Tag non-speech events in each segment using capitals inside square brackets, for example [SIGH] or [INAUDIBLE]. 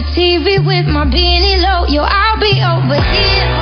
The TV with my beanie low. Yo, I'll be over here.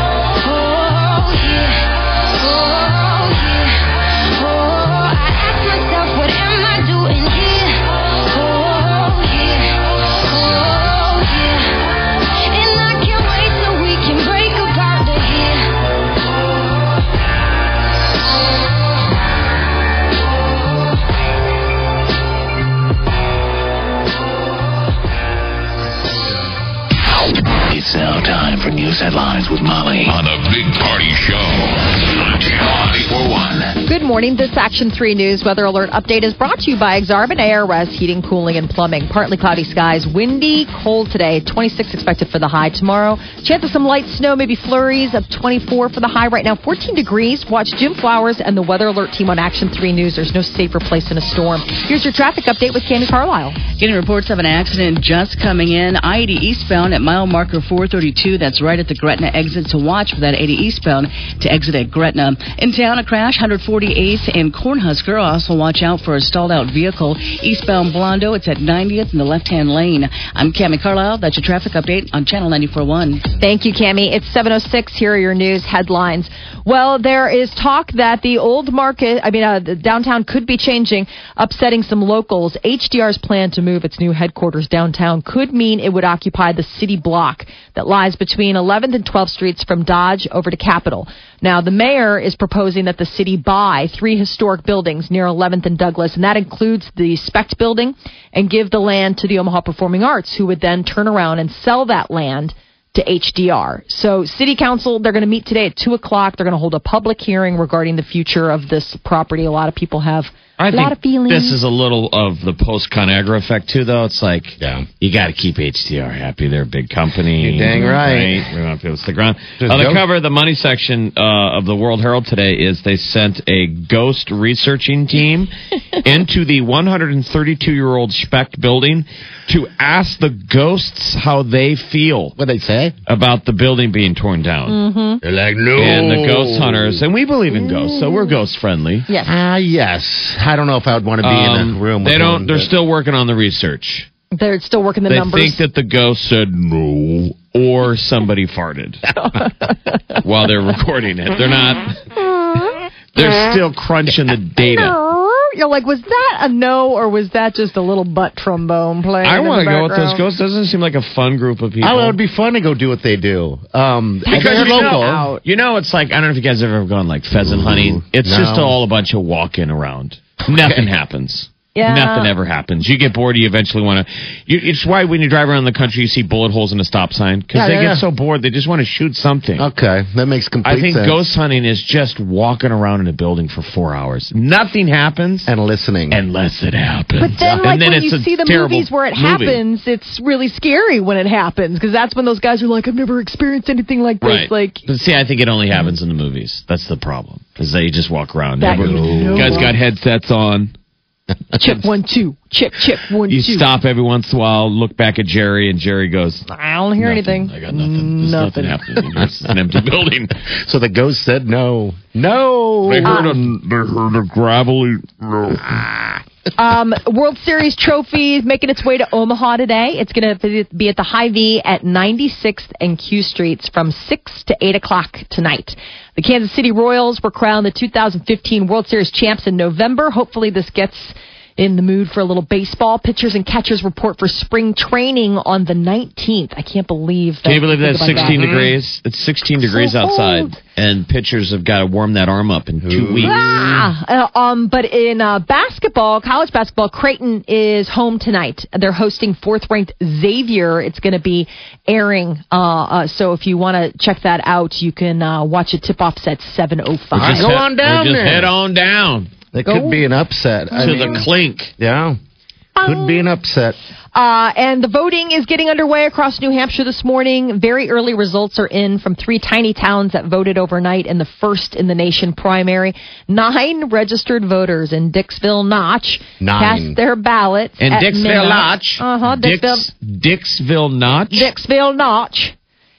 News headlines with Molly on a big party show on Channel 941. Good morning. This Action 3 News weather alert update is brought to you by Exarban ARS Heating, Cooling, and Plumbing. Partly cloudy skies, windy, cold today. 26 expected for the high tomorrow. Chance of some light snow, maybe flurries of 24 for the high. Right now, 14 degrees. Watch Jim Flowers and the weather alert team on Action 3 News. There's no safer place in a storm. Here's your traffic update with Candy Carlisle. Getting reports of an accident just coming in. I-80 eastbound at mile marker 432. That's right at the Gretna exit. To watch for that 80 eastbound to exit at Gretna. In town, a crash 148th and Cornhusker. Also watch out for a stalled out vehicle eastbound Blondo. It's at 90th in the left-hand lane. I'm Cami Carlisle. That's your traffic update on Channel 94.1. Thank you, Cami. It's 706. Here are your news headlines. Well, there is talk that the old market, I mean, uh, the downtown could be changing, upsetting some locals. HDR's plan to move its new headquarters downtown could mean it would occupy the city block that lies between 11th and 12th streets from Dodge over to Capitol. Now, the mayor is proposing that the city buy three historic buildings near 11th and Douglas, and that includes the Specht building, and give the land to the Omaha Performing Arts, who would then turn around and sell that land to HDR. So, City Council, they're going to meet today at 2 o'clock. They're going to hold a public hearing regarding the future of this property. A lot of people have I a lot of think feelings. this is a little of the post Conagra effect too, though. It's like yeah. you got to keep HDR happy. They're a big company. You're dang right. We want people to feel stick around. Just On the go. cover of the money section uh, of the World Herald today is they sent a ghost researching team [LAUGHS] into the 132 year old Specht building to ask the ghosts how they feel. What they say about the building being torn down. Mm-hmm. They're like, no. And the ghost hunters, and we believe in ghosts, so we're ghost friendly. Yes. Ah, yes. I don't know if I would want to be in a room. Um, they with don't. one, they're but- still working on the research. They're still working the they numbers. think that the ghost said no, or somebody farted [LAUGHS] while they're recording it. They're not. They're still crunching the data. You're like, was that a no or was that just a little butt trombone playing? I want to go with those ghosts. Doesn't seem like a fun group of people. Oh, it would be fun to go do what they do. Um, Because they're you local. know, you know, it's like I don't know if you guys have ever gone like pheasant hunting. It's no. just all a bunch of walking around. Nothing happens. Yeah. Nothing ever happens. You get bored. You eventually want to. It's why when you drive around the country, you see bullet holes in a stop sign because Yeah, they yeah, get yeah. so bored they just want to shoot something. Okay, that makes complete I think sense. ghost hunting is just walking around in a building for four hours. Nothing happens and listening unless it happens. But then, like and then when it's you see the movies where it movie. happens, it's really scary when it happens because that's when those guys are like, "I've never experienced anything like this." Right. Like, but see, I think it only happens in the movies. That's the problem. Is they just walk around. That Everyone- you know guys got headsets on. Chip one two, chip chip one You two. stop every once in a while, look back at Jerry, and Jerry goes, I don't hear anything. I got nothing. There's nothing, happening. It's an empty [LAUGHS] building. So the ghost said no. No. They heard a they heard a gravelly no. [LAUGHS] Um, World Series trophy making its way to Omaha today. It's going to be at the Hy-Vee at 96th and Q Streets from 6 to 8 o'clock tonight. The Kansas City Royals were crowned the 2015 World Series champs in November. Hopefully, this gets in the mood for a little baseball. Pitchers and catchers report for spring training on the 19th. I can't believe that. Can you believe that think it's about 16 degrees? It's 16 degrees So outside, cold. and pitchers have got to warm that arm up in two weeks. Ah, uh, um, but in uh, basketball, college basketball, Creighton is home tonight. They're hosting fourth-ranked Xavier. It's going to be airing. Uh, uh, so if you want to check that out, you can uh, watch it. Tip-offs at seven oh We'll five. just head- we'll just head on down. It Go. could be an upset. I to mean, the clink. yeah. Could be an upset. Uh, and the voting is getting underway across New Hampshire this morning. Very early results are in from three tiny towns that voted overnight in the first in the nation primary. Nine [LAUGHS] registered voters in Dixville Notch Nine. cast their ballots. And at Dixville. Notch. Uh-huh, Dixville. Dix, Dixville Notch. Dixville Notch.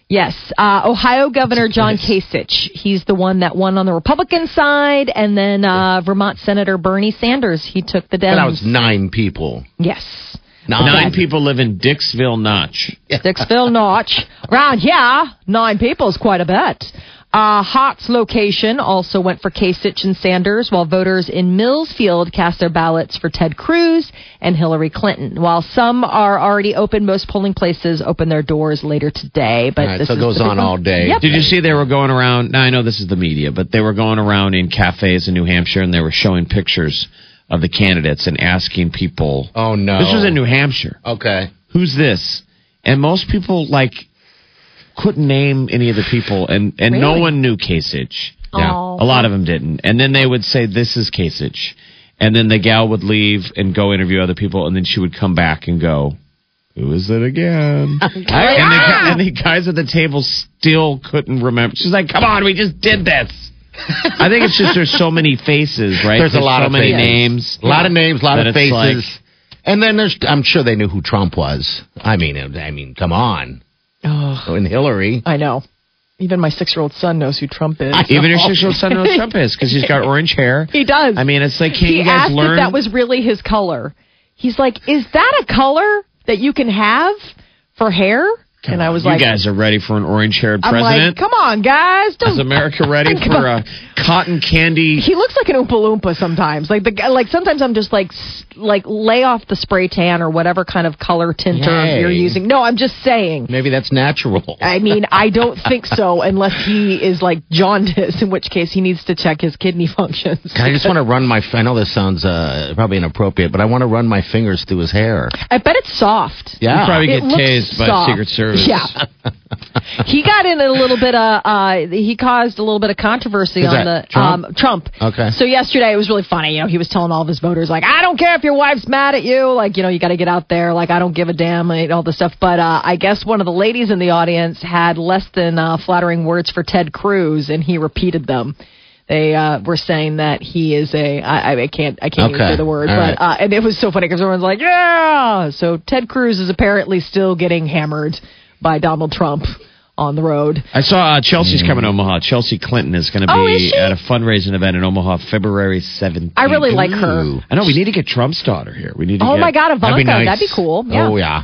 Yes, uh, Ohio Governor John Kasich. He's the one that won on the Republican side, and then uh, Vermont Senator Bernie Sanders. He took the But Dems. that was nine people. yes. Nine people live in Dixville Notch. Dixville Notch. Around yeah, nine people is quite a bit. Uh, Hart's Location also went for Kasich and Sanders, while voters in Millsfield cast their ballots for Ted Cruz and Hillary Clinton. While some are already open, most polling places open their doors later today. But All right, this so it is goes on one. all day. Yep. Did you see they were going around? Now I know this is the media, but they were going around in cafes in New Hampshire and they were showing pictures of the candidates and asking people. Oh, no. This was in New Hampshire. Okay. Who's this? And most people like couldn't name any of the people, and and no one knew Kasich. Yeah. a lot of them didn't. And then they would say, "This is Kasich," and then the gal would leave and go interview other people, and then she would come back and go. Who is it again? [LAUGHS] and, the, and the guys at the table still couldn't remember. She's like, "Come on, we just did this." I think it's just there's so many faces, right? There's a lot so of many faces. names, A lot of names, a lot of faces. like- and then there's, I'm sure they knew who Trump was. I mean, I mean, come on. Oh, And Hillary. I know. Even my six-year-old son knows who Trump is. [LAUGHS] Even your [LAUGHS] six-year-old son knows Trump is because he's got orange hair. He does. I mean, it's like, can't he you guys asked learn? if that was really his color. He's like, "Is that a color that you can have for hair?" And I was you like, guys are ready for an orange-haired "I'm president? like, come on, guys, don't." is America ready [LAUGHS] for a cotton candy? He looks like an Oompa Loompa sometimes. Like the like sometimes I'm just like like lay off the spray tan or whatever kind of color tinter Yay. you're using. No, I'm just saying. Maybe that's natural. I mean, I don't think so unless he is like jaundice, in which case he needs to check his kidney functions. I just want to run my. I know this sounds uh, probably inappropriate, but I want to run my fingers through his hair. I bet it's soft. Yeah. You probably get looks tased by soft. Secret Service. Yeah. [LAUGHS] he got in a little bit of uh he caused a little bit of controversy Who's on the Trump? um Trump. Okay. So yesterday it was really funny, you know, he was telling all of his voters like, "I don't care if your wife's mad at you, like, you know, you got to get out there, like I don't give a damn, like, all this stuff." But uh I guess one of the ladies in the audience had less than uh flattering words for Ted Cruz and he repeated them. They uh, were saying that he is a I, I can't I can't even say the word, All but right. uh, and it was so funny because everyone's like, yeah. So Ted Cruz is apparently still getting hammered by Donald Trump on the road. I saw uh, Chelsea's coming to Omaha. Chelsea Clinton is going to Oh, be she? at a fundraising event in Omaha February 17th. I really like her. I know we need to get Trump's daughter here. We need to Oh get, my God, That'd Ivanka, be nice. that'd be cool. Yeah. Oh yeah.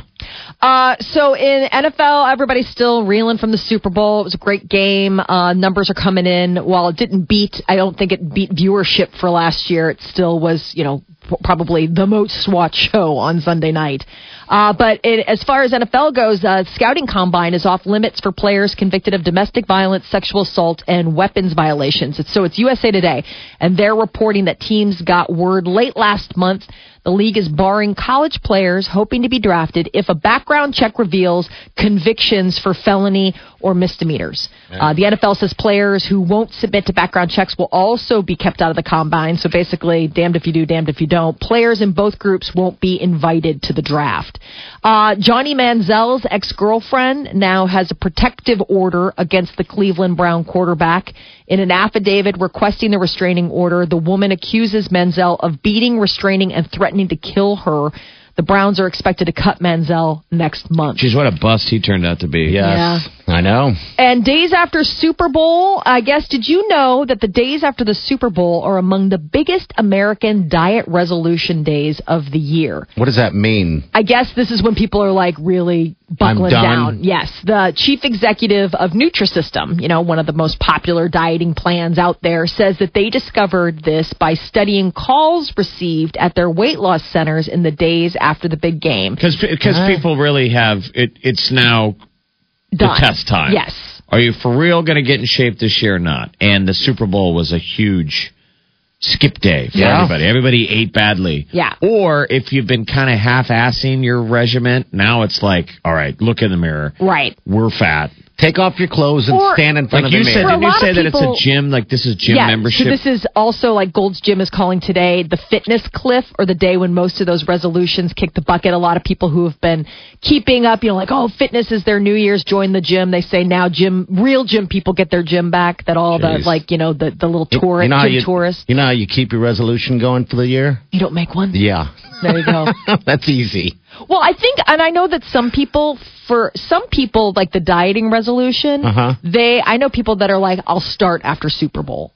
Uh, so in NFL, everybody's still reeling from the Super Bowl. It was a great game. Uh, numbers are coming in. While it didn't beat, I don't think it beat viewership for last year. It still was, you know, p- probably the most watched show on Sunday night. Uh, but it, as far as NFL goes, uh, scouting combine is off limits for players convicted of domestic violence, sexual assault, and weapons violations. It's, so it's USA Today, and they're reporting that teams got word late last month the league is barring college players hoping to be drafted if a background check reveals convictions for felony or misdemeanors. Uh, the NFL says players who won't submit to background checks will also be kept out of the combine. So basically, damned if you do, damned if you don't. Players in both groups won't be invited to the draft. Uh, Johnny Manziel's ex-girlfriend now has a protective order against the Cleveland Brown quarterback. In an affidavit requesting the restraining order, the woman accuses Manziel of beating, restraining, and threatening to kill her. The Browns are expected to cut Manziel next month. She's what a bust he turned out to be. Yes. I know. And days after Super Bowl, I guess, did you know that the days after the Super Bowl are among the biggest American diet resolution days of the year? What does that mean? I guess this is when people are like really buckling I'm done. down. Yes, the chief executive of Nutrisystem, you know, one of the most popular dieting plans out there, says that they discovered this by studying calls received at their weight loss centers in the days after the big game. Because because people really have it. It's now Done. the test time. Yes. Are you for real going to get in shape this year or not? And the Super Bowl was a huge skip day for Yeah. everybody. Everybody ate badly. Yeah. Or if you've been kind of half-assing your regiment, now it's like, all right, look in the mirror. Right. We're fat. Take off your clothes and Or- stand in front Like of you the said, mirror. For a did you say of that it's a gym? Like this is gym yeah, membership? So this is also like Gold's Gym is calling today the fitness cliff or the day when most of those resolutions kick the bucket. A lot of people who have been keeping up, you know, like, oh, fitness is their New Year's, join the gym. They say now gym, real gym people get their gym back. That all Jeez. the, like, you know, the, the little tourist, you know gym you, tourists. You know how you keep your resolution going for the year? You don't make one? Yeah. There you go. [LAUGHS] That's easy. Well, I think, and I know that some people, for some people, like the dieting resolution, Uh-huh. they, I know people that are like, I'll start after Super Bowl.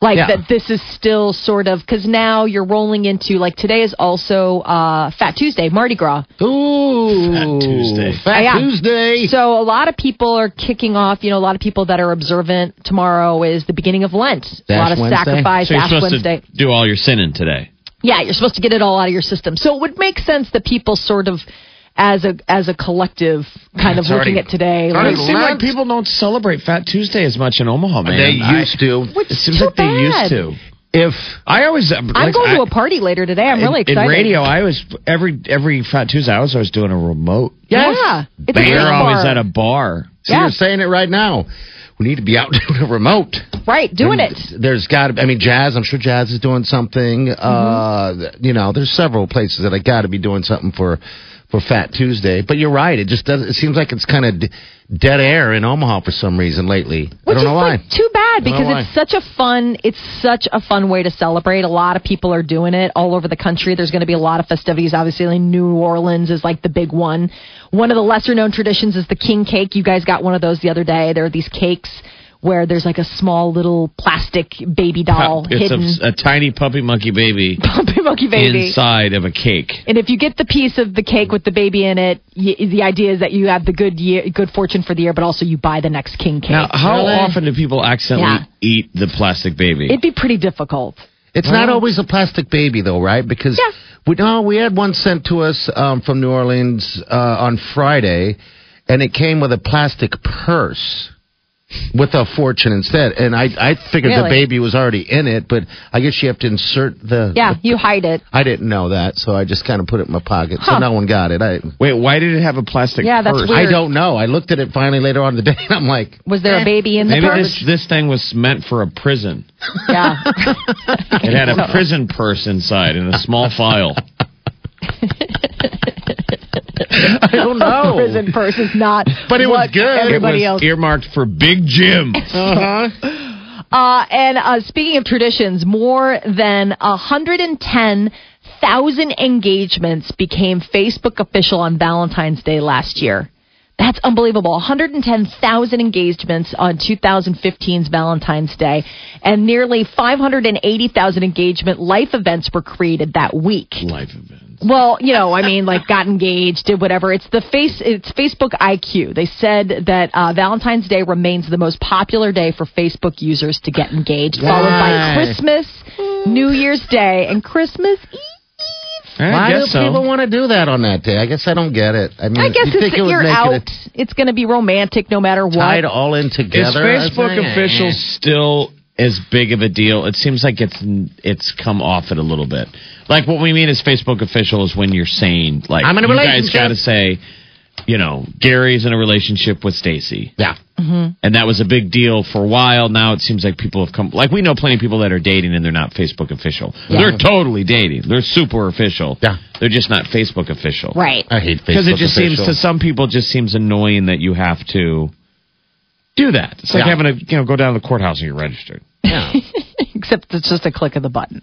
Like Yeah. that this is still sort of, because now you're rolling into, like today is also uh, Fat Tuesday, Mardi Gras. Ooh. Fat Tuesday. Fat Yeah. Tuesday. So a lot of people are kicking off, you know, a lot of people that are observant tomorrow is the beginning of Lent. a lot of Wednesday? sacrifice, so you're Ash supposed Wednesday. to do all your sinning today. Yeah, you're supposed to get it all out of your system. So it would make sense that people sort of, as a as a collective, kind of It's looking already- at today. it's It seems like people don't celebrate Fat Tuesday as much in Omaha, man. They used to. Which It seems too like they used to. If I always. Uh, I'm going to a party later today. I'm really in, excited. In radio, I was every every Fat Tuesday. I was always doing a remote. Yeah, it's a But you're always at a bar. so Yeah. you're saying it right now. We need to be out [LAUGHS] doing a remote. right doing it. There's got to. I mean, Jazz. I'm sure Jazz is doing something. Mm-hmm. Uh, you know, there's several places that I got to be doing something for for Fat Tuesday. But you're right. It just doesn't. It seems like it's kind of d- dead air in Omaha for some reason lately. I Which don't know why. like too bad because it's such a fun it's such a fun way to celebrate. A lot of people are doing it all over the country. There's going to be a lot of festivities. Obviously, New Orleans is like the big one. One of the lesser known traditions is the king cake. You guys got one of those the other day. There are these cakes where there's like a small little plastic baby doll it's hidden a, a tiny puppy monkey baby [LAUGHS] puppy monkey baby. inside of a cake. And if you get the piece of the cake with the baby in it, y- the idea is that you have the good year, good fortune for the year, but also you buy the next king cake. Now, how Really? often do people accidentally Yeah. eat the plastic baby? It'd be pretty difficult. It's not always a plastic baby, though, right? Because Yeah. we no, we had one sent to us um, from New Orleans uh, on Friday, and it came with a plastic purse with a fortune instead. And I I figured the baby was already in it, but I guess you have to insert the. Yeah, the- you hide it. I didn't know that, so I just kind of put it in my pocket. So no one got it. I Wait, why did it have a plastic Yeah, that's purse? weird. I don't know. I looked at it finally later on in the day, and I'm like, Was there a eh. baby in the Maybe purse? this this thing was meant for a prison. Yeah. [LAUGHS] It had a [LAUGHS] prison purse inside and a small file. [LAUGHS] [LAUGHS] I don't know. Prison purse is not. But it was good. Everybody it else. earmarked for Big Jim. [LAUGHS] Uh-huh. Uh, and uh, speaking of traditions, more than 110,000 engagements became Facebook official on Valentine's Day last year. That's unbelievable. 110,000 engagements on 2015's Valentine's Day, and nearly 580,000 engagement life events were created that week. Life events. Well, you know, I mean, like got engaged, did whatever. It's the face. It's Facebook IQ. They said that uh, Valentine's Day remains the most popular day for Facebook users to get engaged, followed by Christmas, New Year's Day, and Christmas Eve. I Why do so. people want to do that on that day? I guess I don't get it. I mean, I guess you think it's it you're out. it It's going to be romantic no matter what. tied all in together. Is? Facebook I think. official still as big of a deal? It seems like it's it's come off it a little bit. Like what we mean is Facebook official is when you're saying like I'm in a you guys got to say, you know, Gary's in a relationship with Stacy. Yeah. Mm-hmm. And that was a big deal for a while. Now it seems like people have come. Like we know plenty of people that are dating and they're not Facebook official. They're totally dating. They're super official. Yeah. They're just not Facebook official. right. I hate Facebook Because it just seems to some people just seems annoying that you have to do that. It's like Yeah. having to you know go down to the courthouse and you're registered. Yeah. [LAUGHS] Except it's just a click of the button.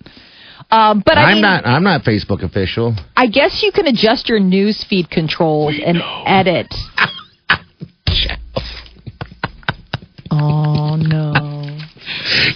Um, but I I'm mean, not. I'm not Facebook official. I guess you can adjust your news feed controls and edit. [LAUGHS] oh no.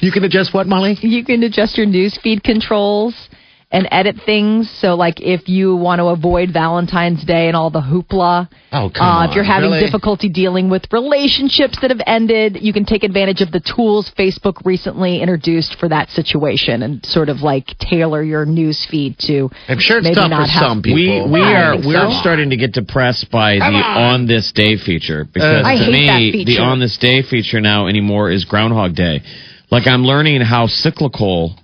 You can adjust what, Molly? you can adjust your news feed controls and edit things. So, like, if you want to avoid Valentine's Day and all the hoopla, Oh, come uh, on. if you're having Really? difficulty dealing with relationships that have ended, you can take advantage of the tools Facebook recently introduced for that situation and sort of like tailor your news feed to. I'm sure it's maybe tough not for have- some people. We we I are we're so. starting to get depressed by Come the on. on this day feature because I to hate me that the on this day feature now anymore is Groundhog Day. Like I'm learning how cyclical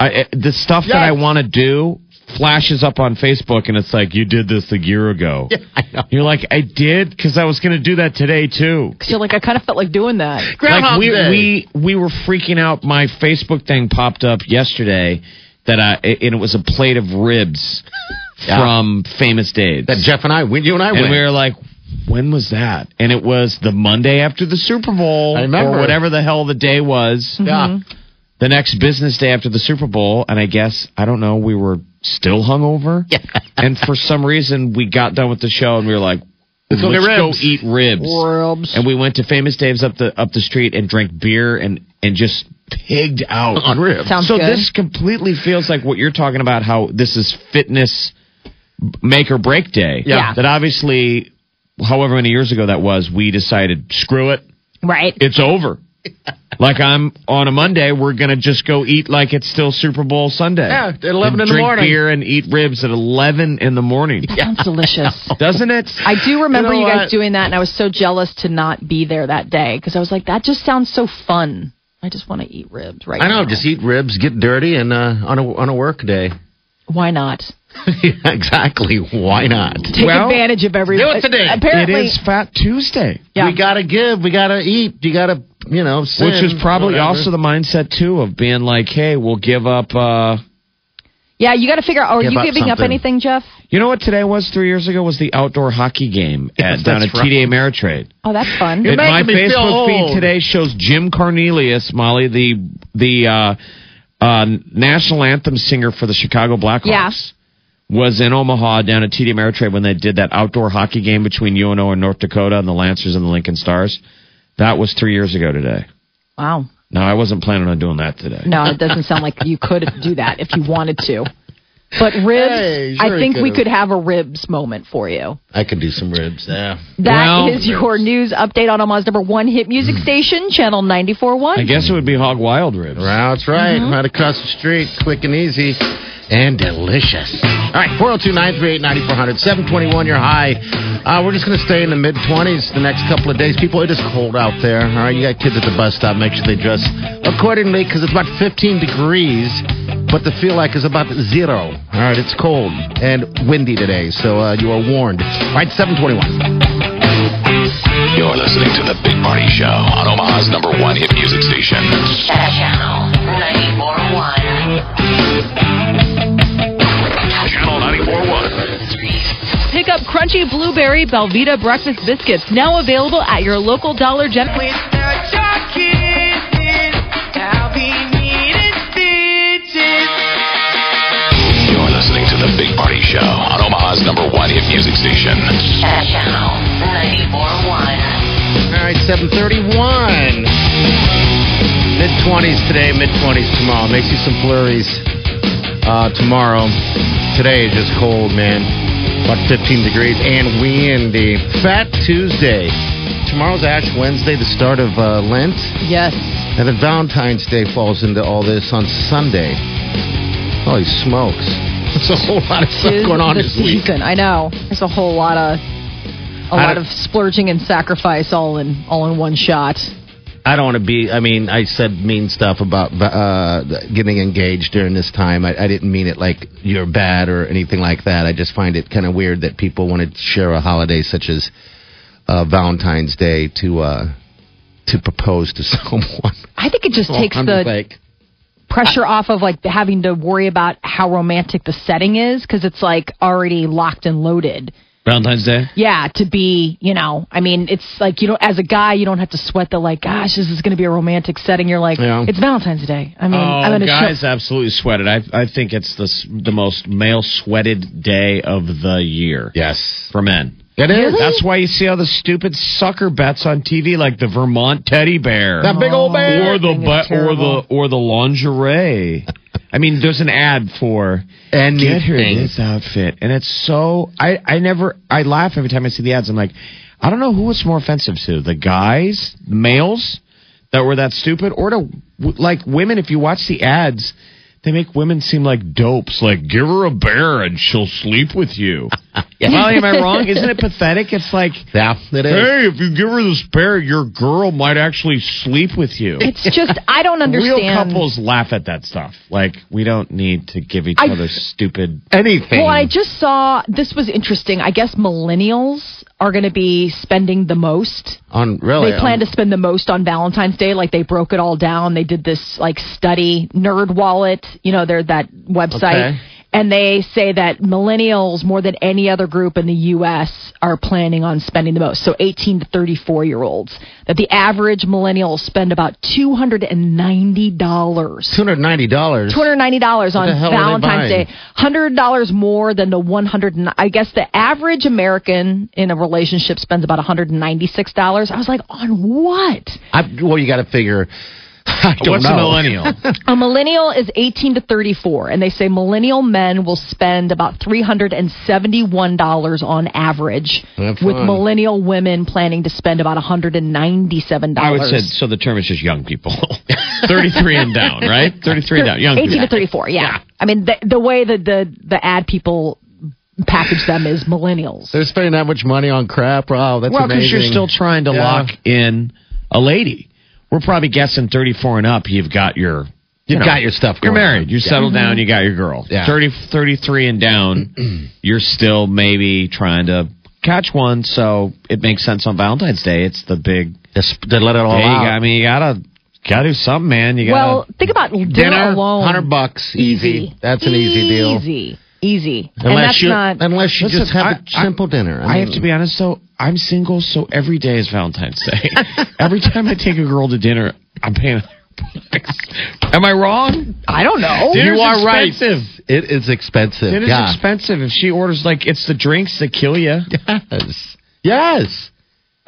I, the stuff that I want to do flashes up on Facebook and it's like you did this a year ago. [LAUGHS] Yeah, I know. You're like I did because I was going to do that today too. [LAUGHS] Because you're like, I kind of felt like doing that. like Groundhog we Day. we we were freaking out. My Facebook thing popped up yesterday that I and it was a plate of ribs Yeah. [LAUGHS] from Famous Dave's. that Jeff and I, we, you and I and went. we were like, when was that? And it was the Monday after the Super Bowl, I remember. or whatever the hell the day was. yeah. Mm-hmm. The next business day after the Super Bowl, and I guess I don't know, we were still hungover. [LAUGHS] Yeah. And for some reason, we got done with the show, and we were like, Let's go get go ribs." eat ribs. Ribs. And we went to Famous Dave's up the up the street and drank beer and and just pigged out [LAUGHS] On ribs. Sounds so good. this completely feels like what you're talking about. How this is fitness make or break day. Yeah. That obviously, however many years ago that was, we decided screw it, right. it's over. [LAUGHS] like I'm on a Monday, we're gonna just go eat like it's still Super Bowl Sunday. Yeah, at 11 And in the drink morning. beer and eat ribs at 11 in the morning. That sounds delicious. [LAUGHS] Doesn't it? I do remember You you, guys what? doing that, and I was so jealous to not be there that day because I was like, that just sounds so fun. I just want to eat ribs right I know, now. just eat ribs, get dirty, and uh, on a on a work day. Why not? [LAUGHS] yeah, exactly. Why not? Take Well, advantage of every. do it today. Apparently, it is Fat Tuesday. Yeah. We gotta give. We gotta eat. You gotta, you know, sin, Which is probably whatever. also the mindset too of being like, hey, we'll give up. uh Yeah, you got to figure out. Are Give you up giving up something. anything, Jeff? You know what today was three years ago was the outdoor hockey game Yes, at, down at that's TD Ameritrade. Oh, that's fun. You're It- my making me feel Facebook feed today shows Jim Cornelison, Molly, the the uh, uh, national anthem singer for the Chicago Blackhawks, Yeah. Was in Omaha down at TD Ameritrade when they did that outdoor hockey game between UNO and North Dakota and the Lancers and the Lincoln Stars. That was three years ago today. Wow. No, I wasn't planning on doing that today. No, it doesn't sound like you could do that if you wanted to. But ribs, Hey, sure I think we could've. could have a ribs moment for you. I could do some ribs. Yeah. That is Well- your news update on Omaha's number one hit music station, Channel 94.1. I guess it would be hog wild ribs. Well, that's right. Mm-hmm. Right across the street, quick and easy, and delicious. All right, 402 938 9400, 721 your high. Uh, we're just going to stay in the mid 20s the next couple of days. People, it is cold out there. All right, you got kids at the bus stop. Make sure they dress accordingly because it's about 15 degrees, but the feel like is about zero. All right, it's cold and windy today, so uh, you are warned. All right, 721. You're listening to The Big Party Show on Omaha's number one hit music station. Channel 94.1. Channel 94.1. Pick up crunchy blueberry Belvita breakfast biscuits, now available at your local Dollar General. Number one hit music station. Channel 94.1. All right, 731. Mid 20s today, mid 20s tomorrow. May see some flurries uh, tomorrow. Today is just cold, man. About 15 degrees and windy. Fat Tuesday. Tomorrow's Ash Wednesday, the start of uh, Lent. Yes. And then Valentine's Day falls into all this on Sunday. Holy smokes. [LAUGHS] There's a whole lot of stuff going on this week. I know. There's a whole lot of a lot of splurging and sacrifice all in all in one shot. I don't want to be. I mean, I said mean stuff about uh, getting engaged during this time. I, I didn't mean it like you're bad or anything like that. I just find it kind of weird that people want to share a holiday such as uh, Valentine's Day to uh, to propose to [LAUGHS] someone. I think it just takes I'm the like, pressure off of like having to worry about how romantic the setting is because it's like already locked and loaded. Valentine's Day. Yeah, to be, you know, I mean, it's like you know, as a guy, you don't have to sweat the like, gosh, this is going to be a romantic setting. You're like, Yeah. it's Valentine's Day. I mean, Oh, I'm going to guys show. absolutely sweated. I I think it's the the most male sweated day of the year yes, for men. It is. That's why you see all the stupid sucker bets on TV, like the Vermont teddy bear, That big old bear. or the thing is bu- or the or the lingerie. I mean, there's an ad for get her this outfit, and it's so I I never I laugh every time I see the ads. I'm like, I don't know who it's more offensive to, the guys, the males that were that stupid, or to like women. If you watch the ads, they make women seem like dopes. Like, give her a bear and she'll sleep with you. [LAUGHS] Molly, am I wrong? Isn't it pathetic? It's like, Yeah, it is. hey, if you give her this bear, your girl might actually sleep with you. It's just I don't [LAUGHS] understand. Real couples laugh at that stuff. Like, we don't need to give each I- other stupid. Anything. Well, I just saw this was interesting. I guess millennials are going to be spending the most. on really. They plan on- to spend the most on Valentine's Day. Like they broke it all down. They did this like study, Nerd Wallet. You know, they're that website. Okay. And they say that millennials, more than any other group in the U.S., are planning on spending the most. So 18 to 34 year olds. That the average millennial spend about $290. Two hundred ninety dollars. Two hundred ninety dollars on the hell are they Valentine's? Day. Hundred dollars more than the one hundred. I guess the average American in a relationship spends about one hundred and ninety six dollars. I was like, on what? I, well, you got to figure. [LAUGHS] I don't What's know. a millennial? [LAUGHS] A millennial is eighteen to thirty four, and they say millennial men will spend about three hundred and seventy one dollars on average, with millennial women planning to spend about $197. I would dollars. say, so the term is just young people. [LAUGHS] 33 and down, right? 33 and down. Young 18 people. to 34, yeah. I mean, the, the way that the, the ad people package them is millennials. They're spending that much money on crap. Wow, that's well, because you're still trying to Yeah. lock in a lady. We're probably guessing 34 and up. You've got your. you You've got your stuff You're married. on. You Yeah. settled down. Mm-hmm. You got your girl. Yeah. 30, 33 and down. [CLEARS THROAT] you're still maybe trying to catch one. So it makes sense on Valentine's Day. It's the big. Just to let it all Hey, out. I mean, you gotta gotta do something, man. You gotta. Well, think about dinner, Dinner, alone. hundred bucks, easy. Easy. That's an easy deal. Easy. Easy. and Unless that's you, not. unless you Listen, just have a I- I- simple dinner. I have to be honest though. I'm single, so every day is Valentine's Day. [LAUGHS] every time I take a girl to dinner, I'm paying. Am I wrong? I don't know. Dinner's you are right. expensive. It is expensive. Dinner's yeah. expensive. If she orders like it's the drinks that kill you. Yes. Yes.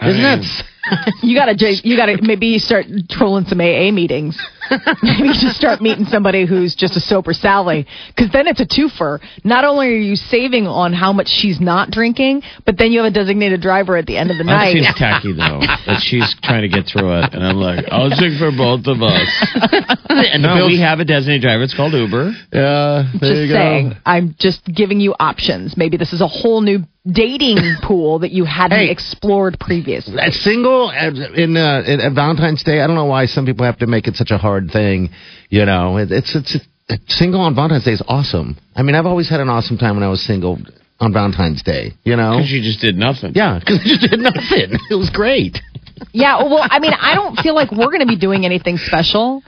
Isn't mean- it? [LAUGHS] You gotta, you gotta, maybe you start trolling some AA meetings. [LAUGHS] maybe you just start meeting somebody who's just a sober Sally. Cause then it's a twofer. Not only are you saving on how much she's not drinking, but then you have a designated driver at the end of the That night. seems tacky though. That she's trying to get through it, and I'm like, I'll drink for both of us. [LAUGHS] And no, bills- we have a designated driver. It's called Uber. Yeah. There just you go. saying. I'm just giving you options. Maybe this is a whole new dating [LAUGHS] pool that you hadn't Hey. explored previously. At single in, uh, in at Valentine's Day, I don't know why some people have to make it such a hard thing. You know, it, it's it's it's single on Valentine's Day is awesome. I mean, I've always had an awesome time when I was single on Valentine's Day. You know, Because you just did nothing. yeah, because I just did nothing. [LAUGHS] It was great. Yeah, well, I mean, I don't feel like we're going to be doing anything special.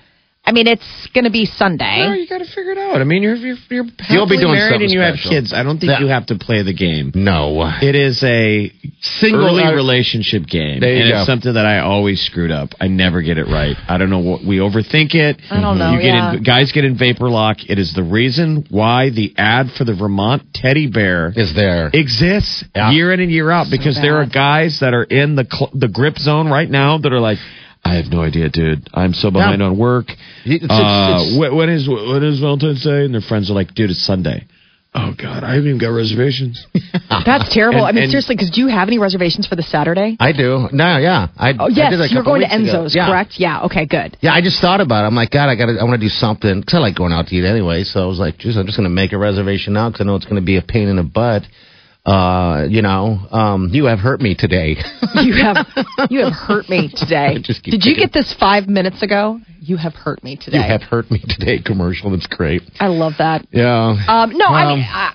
I mean, it's going to be Sunday. No, you got to figure it out. I mean, you're you're, you're You'll be happily doing married and you have kids. I don't think Yeah. you have to play the game. No, It is a single early relationship game, There you and go. it's something that I always screwed up. I never get it right. I don't know what we overthink it. I don't know, You get yeah. in, guys get in vapor lock. It is the reason why the ad for the Vermont teddy bear is there. exists Yeah. year in and year out because there are guys that are in the cl- the grip zone right now that are like. I have no idea, dude. I'm so behind Yeah. on work. You- it's- uh, it's- when is when is Valentine's Day? And their friends are like, dude, it's Sunday. Oh God, I haven't even got reservations. [LAUGHS] That's terrible. And- I mean, seriously, because do you have any reservations for the Saturday? I do. No, yeah. I, Oh, I yes, did that a you're going to weeks ago. Enzo's, Yeah. correct? Yeah, okay, good. Yeah, I just thought about it. I'm like, God, I got to I want to do something because I like going out to eat anyway. So I was like, geez, I'm just going to make a reservation now because I know it's going to be a pain in the butt. Uh, you know, um, you have hurt me today. [LAUGHS] You have you have hurt me today. [LAUGHS] Just keep Did you get this five minutes ago? You have hurt me today. you have hurt me today. Commercial. That's great. I love that. Yeah. Um, no, I Um, mean, I,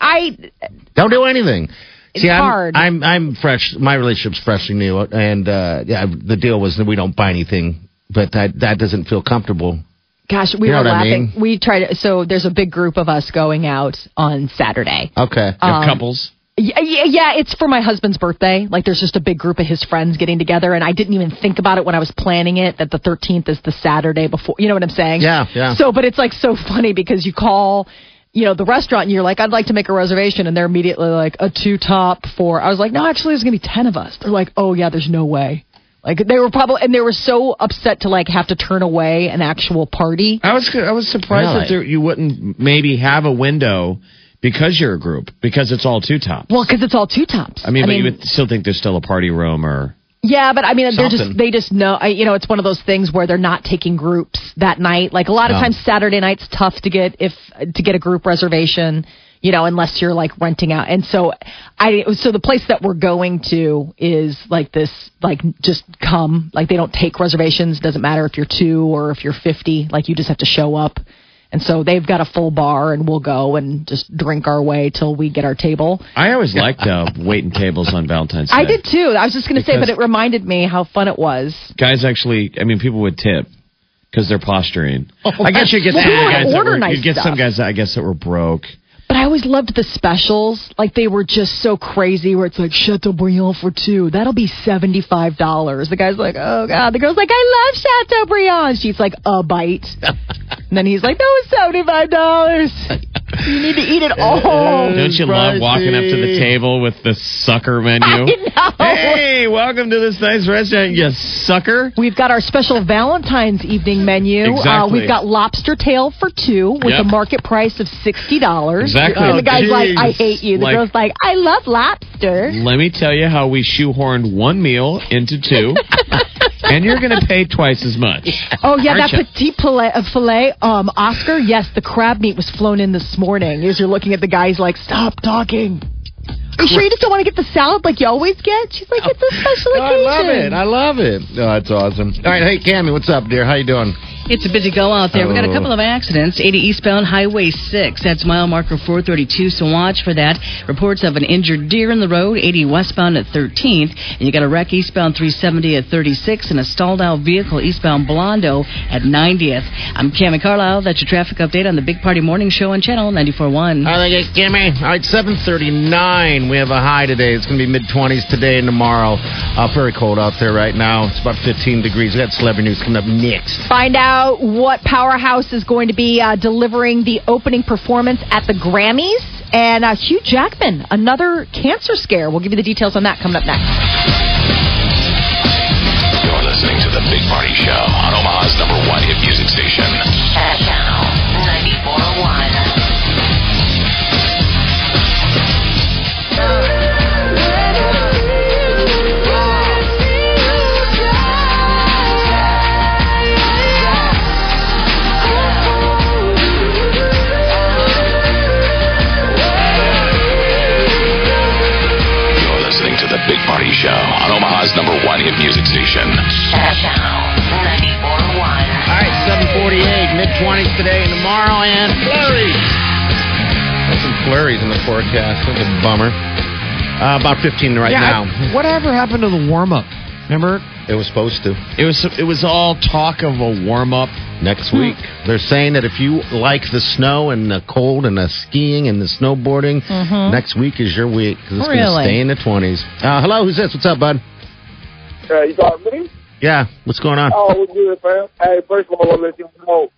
I Don't do anything. It's See, I'm, hard. I'm I'm fresh. My relationship's freshly new, and uh, yeah, the deal was that we don't buy anything, but that that doesn't feel comfortable. gosh, we You know were what I laughing. mean? We tried. So there's a big group of us going out on Saturday. Okay. Um, couples. Yeah, yeah, yeah, it's for my husband's birthday. Like, there's just a big group of his friends getting together, and I didn't even think about it when I was planning it. That the 13th is the Saturday before. You know what I'm saying? Yeah, yeah. So, but it's like so funny because you call, you know, the restaurant, and you're like, I'd like to make a reservation, and they're immediately like a two top for. I was like, no, actually, there's gonna be ten of us. They're like, oh yeah, there's no way. Like they were probably, and they were so upset to like have to turn away an actual party. I was I was surprised Really? that there, you wouldn't maybe have a window because you're a group because it's all two tops. Well, because it's all two tops. I mean, but you would still think there's still a party room or Yeah, but I mean, they're just they just know. I, you know, it's one of those things where they're not taking groups that night. Like a lot of Oh. times, Saturday night's tough to get if to get a group reservation. You know, unless you're like renting out. And so, I so the place that we're going to is like this, like just come. Like they don't take reservations. Doesn't matter if you're two or if you're fifty. Like you just have to show up. And so they've got a full bar, and we'll go and just drink our way till we get our table. I always liked uh, waiting tables on Valentine's Day. I did too. I was just going to say, but it reminded me how fun it was. Guys actually, I mean, people would tip because they're posturing. I guess you get Well, some guys that were, you'd get some guys that I guess that were broke. But I always loved the specials. Like they were just so crazy where it's like Chateaubriand for two. That'll be seventy five dollars. The guy's like, Oh god. The girl's like, I love Chateaubriand. She's like, a bite. [LAUGHS] and then he's like, That was seventy five dollars. [LAUGHS] You need to eat it all. [LAUGHS] Don't you love walking up to the table with the sucker menu? I know. Hey, welcome to this nice restaurant, you sucker. We've got our special Valentine's evening menu. Uh, Exactly. we've got lobster tail for two with Yep. a market price of sixty dollars. Exactly. And the guy's Oh, like, I geez. hate you. The Like- girl's like, I love lobster. Let me tell you how we shoehorned one meal into two, [LAUGHS] and you're going to pay twice as much. [LAUGHS] Oh yeah, that ya? petit filet, uh, filet. Um, Oscar, yes, the crab meat was flown in this morning. As you're looking at the guys, like, stop talking. Are you sure you just don't want to get the salad like you always get? She's like, it's a special I occasion. love it. I love it. Oh, that's awesome. All right, hey Cammy, what's up, dear? How you doing? It's a busy go out there. We got a Oh. couple of accidents. 80 eastbound Highway 6. That's mile marker 432. So watch for that. Reports of an injured deer in the road. 80 westbound at 13th. And you got a wreck eastbound 370 at 36 and a stalled out vehicle eastbound Blondo at 90th. I'm Cammy Carlisle. That's your traffic update on the Big Party Morning Show on Channel 94.1. I think it's Kimmy. All right, 739. We have a high today. It's going to be mid 20s today and tomorrow. Uh, very cold out there right now. It's about 15 degrees. We got celebrity news coming up next. Find out what Powerhouse is going to be uh, delivering the opening performance at the Grammys. And uh, Hugh Jackman, another cancer scare. We'll give you the details on that coming up next. You're listening to the Big Party Show on Omaha's number one hit music station. Channel 94.1. Show on Omaha's number one hit music station. All right, 748, mid 20s today and tomorrow, and flurries. There's some flurries in the forecast. That's a bummer. Uh, about 15 right now. whatever happened to the warm up? Remember, It was supposed to. it was it was all talk of a warm up. Next week. They're saying that if you like the snow and the cold and the skiing and the snowboarding, next week is your week because it's going to stay in the 20s. Uh, hello, who's this? What's up, bud? Uh, you talking to me? Yeah, what's going on? Oh, what's good, fam? Hey, first of all, I want to let you know,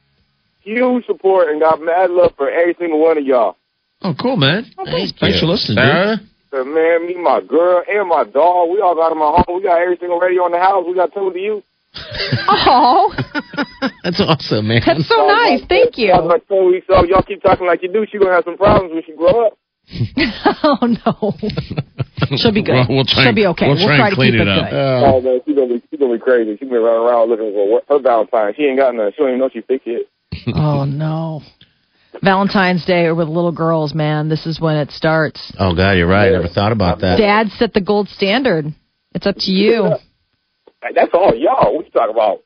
huge support and got mad love for every single one of y'all. Oh, cool, man. Thank Thanks you. for listening, dude. Sarah? Man, me, my girl, and my dog, we all got them at home. We got every single radio in the house. We got two to you. Oh, [LAUGHS] That's awesome, man. that's so nice. Thank you. I was like, two weeks old. Y'all keep talking like you do. She gonna have some problems when she grow up. [LAUGHS] oh no. She'll be [LAUGHS] good. Well, we'll try She'll and- be okay. we'll try and to clean keep it it up. good. Uh, Oh man, she gonna be crazy. she gonna be crazy. She been running around looking for her Valentine. She ain't got none. She don't even know she thick yet. Oh no. Valentine's Day or with little girls, man. This is when it starts. oh, God, you're right. I never thought about that. Dad set the gold standard. It's up to you. [LAUGHS] That's all y'all. What you talking about?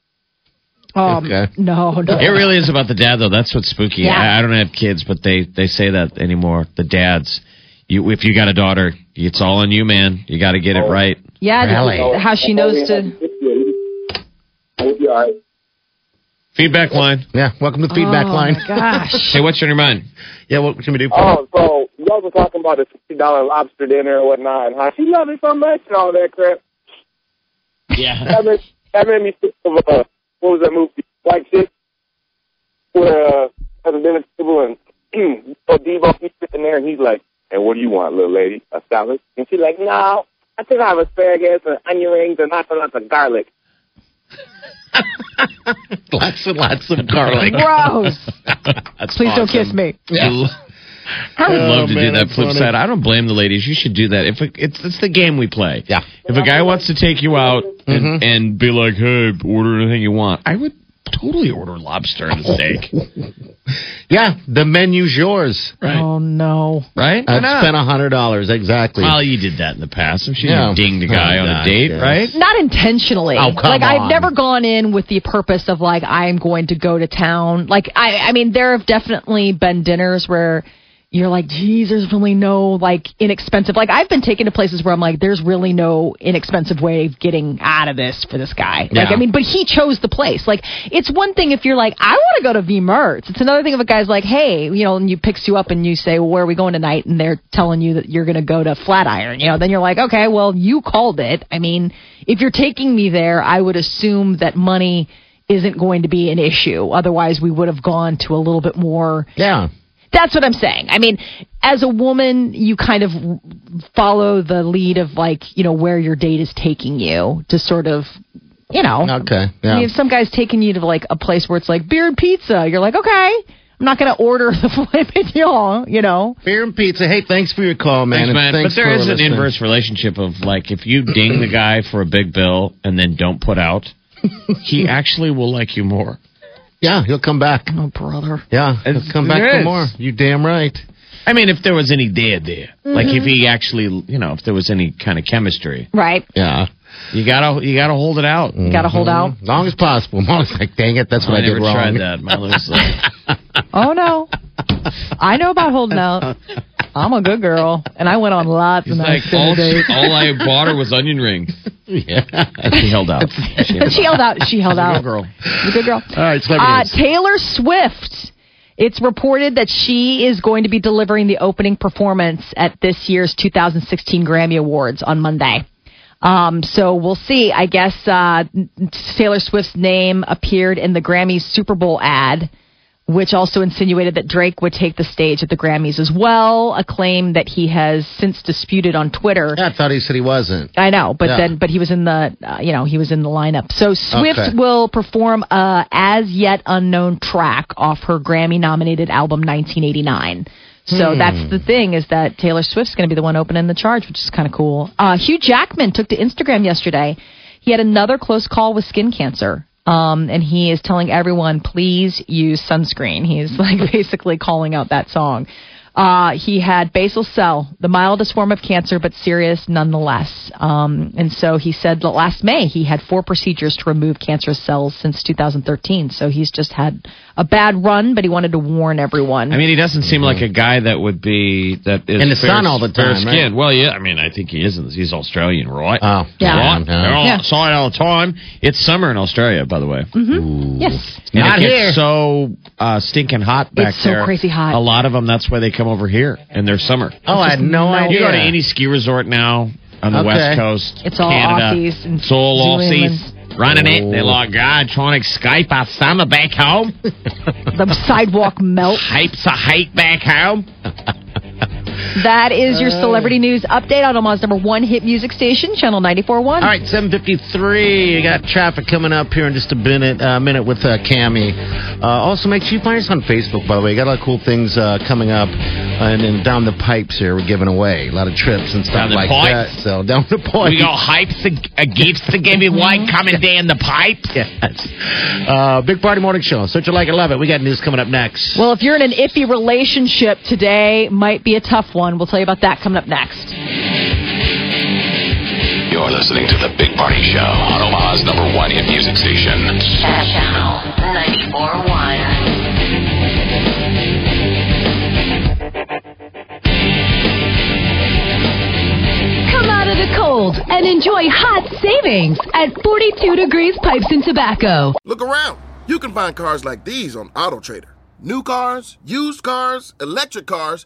Um, Okay. No, no. It really is about the dad, though. That's what's spooky. Yeah. I, I don't have kids, but they they say that anymore. The dads, you if you got a daughter, it's all on you, man. You got to get it right. Yeah, Really? how she knows to. Be all right. Feedback line. Yeah, welcome to the feedback oh, line. My gosh. Hey, what's on your mind? Yeah, what can we do? For you? Oh, so y'all were talking about the fifty dollar lobster dinner and whatnot, and how she loved it so much and all that crap. Yeah. That made, that made me think of uh, what was that movie, White Chicks, where uh, at the dinner table and so Devo he's sitting there and he's like, "And what do you want, little lady? A salad?" And she's like, "No, I think I have asparagus and onion rings and lots and lots of garlic." [LAUGHS] lots and lots of garlic. Gross. [LAUGHS] That's Please don't kiss me. Yeah. I would Oh, love to man, do that flip funny. side. I don't blame the ladies. You should do that. If it, it's it's the game we play. Yeah. If a guy wants to take you out and, Mhm. and be like, "Hey, order anything you want," I would totally order lobster and steak. [LAUGHS] Yeah, the menu's yours. Right. Oh no. Right? I've spent a hundred dollars exactly. Well, you did that in the past. I'm sure Yeah. you dinged a guy Oh, on a oh, date, yes. right? Not intentionally. Oh, come like I've never gone in with the purpose of like I'm going to go to town. Like I I mean there have definitely been dinners where you're like, geez, there's really no like inexpensive. Like I've been taken to places where I'm like, there's really no inexpensive way of getting out of this for this guy. Yeah. Like I mean, but he chose the place. Like it's one thing if you're like, I want to go to V Mertz. It's another thing if a guy's like, hey, you know, and you picks you up and you say, well, where are we going tonight? And they're telling you that you're going to go to Flatiron. You know, then you're like, okay, well, you called it. I mean, if you're taking me there, I would assume that money isn't going to be an issue. Otherwise, we would have gone to a little bit more yeah. That's what I'm saying. I mean, as a woman, you kind of follow the lead of like, you know, where your date is taking you to sort of, you know. Okay. I mean, if some guy's taking you to like a place where it's like beer and pizza, you're like, okay, I'm not going to order the [LAUGHS] filet mignon, you know. Beer and pizza. Hey, thanks for your call, man. Thanks, man. thanks but there is for an listening. inverse relationship of like if you ding the guy for a big bill and then don't put out, he [LAUGHS] actually will like you more. Yeah, he'll come back. Oh, brother. Yeah, he'll It's- come back there for more. You damn right. I mean, if there was any there there, like Mm-hmm. if he actually, you know, if there was any kind of chemistry, Right. Yeah. you gotta you gotta hold it out. You Got to hold out. As long as possible. Molly's like, dang it, that's what I, I did never wrong. tried that. Molly was like, no. I know about holding out. [LAUGHS] I'm a good girl. And I went on lots He's of like all, dates. all I [LAUGHS] bought her was onion rings. yeah. She held out. But [LAUGHS] she held out. She held out. Good girl. She's a good girl. All right, Uh, celebrities. Taylor Swift. It's reported that she is going to be delivering the opening performance at this year's 2016 Grammy Awards on Monday. Um, so we'll see. I guess uh, Taylor Swift's name appeared in the Grammys Super Bowl ad, which also insinuated that Drake would take the stage at the Grammys as well. A claim that he has since disputed on Twitter. yeah, I thought he said he wasn't. I know, but Yeah. then but he was in the uh, you know he was in the lineup. So Swift Okay. will perform a as yet unknown track off her Grammy nominated album 1989. So Hmm. that's the thing is that Taylor Swift's going to be the one opening the charge, which is kind of cool. Uh, Hugh Jackman took to Instagram yesterday. He had another close call with skin cancer. Um, and he is telling everyone, please use sunscreen. He's like [LAUGHS] basically calling out that song. Uh, he had basal cell, the mildest form of cancer, but serious nonetheless. Um, and so he said that last May he had four procedures to remove cancerous cells since 2013. So he's just had a bad run, but he wanted to warn everyone. I mean, he doesn't seem like a guy that would be that is In the fair- sun all the time, skinned. right? Well, yeah, I mean, I think he isn't. He's Australian, right? Oh, Yeah. Right? yeah. They're all Yeah. outside all the time. It's summer in Australia, by the way. yes. And Not it gets here. so uh, stinking hot back It's so there. crazy hot. A lot of them. That's why they come over here in their summer. Oh, I had no no- idea. You go to any ski resort now on the Okay. west coast. It's all Canada, Aussies and It's all New Aussies running it. They're oh. like, God, trying to escape our summer back home. [LAUGHS] The sidewalk melt. Heaps of hate back home. [LAUGHS] That is your celebrity news update on Omaha's number one hit music station, Channel 94.1. All right, 753. You got traffic coming up here in just a minute, uh, minute with uh, Cami. Uh, also, make sure you find us on Facebook, by the way. You got a lot of cool things uh, coming up. And then down the pipes here, we're giving away a lot of trips and stuff like pipes? that. So, down the pipes. We got hypes and uh, gifts to give away coming down the pipes. Yes. Uh, Big Party Morning Show. Search it like it, love it. We got news coming up next. Well, if you're in an iffy relationship today, might be a tough one. We'll tell you about that coming up next. You're listening to The Big Party Show on Omaha's number one hit music station. Channel 94.1. Come out of the cold and enjoy hot savings at 42 Degrees Pipes and Tobacco. Look around. You can find cars like these on AutoTrader. New cars, used cars, electric cars,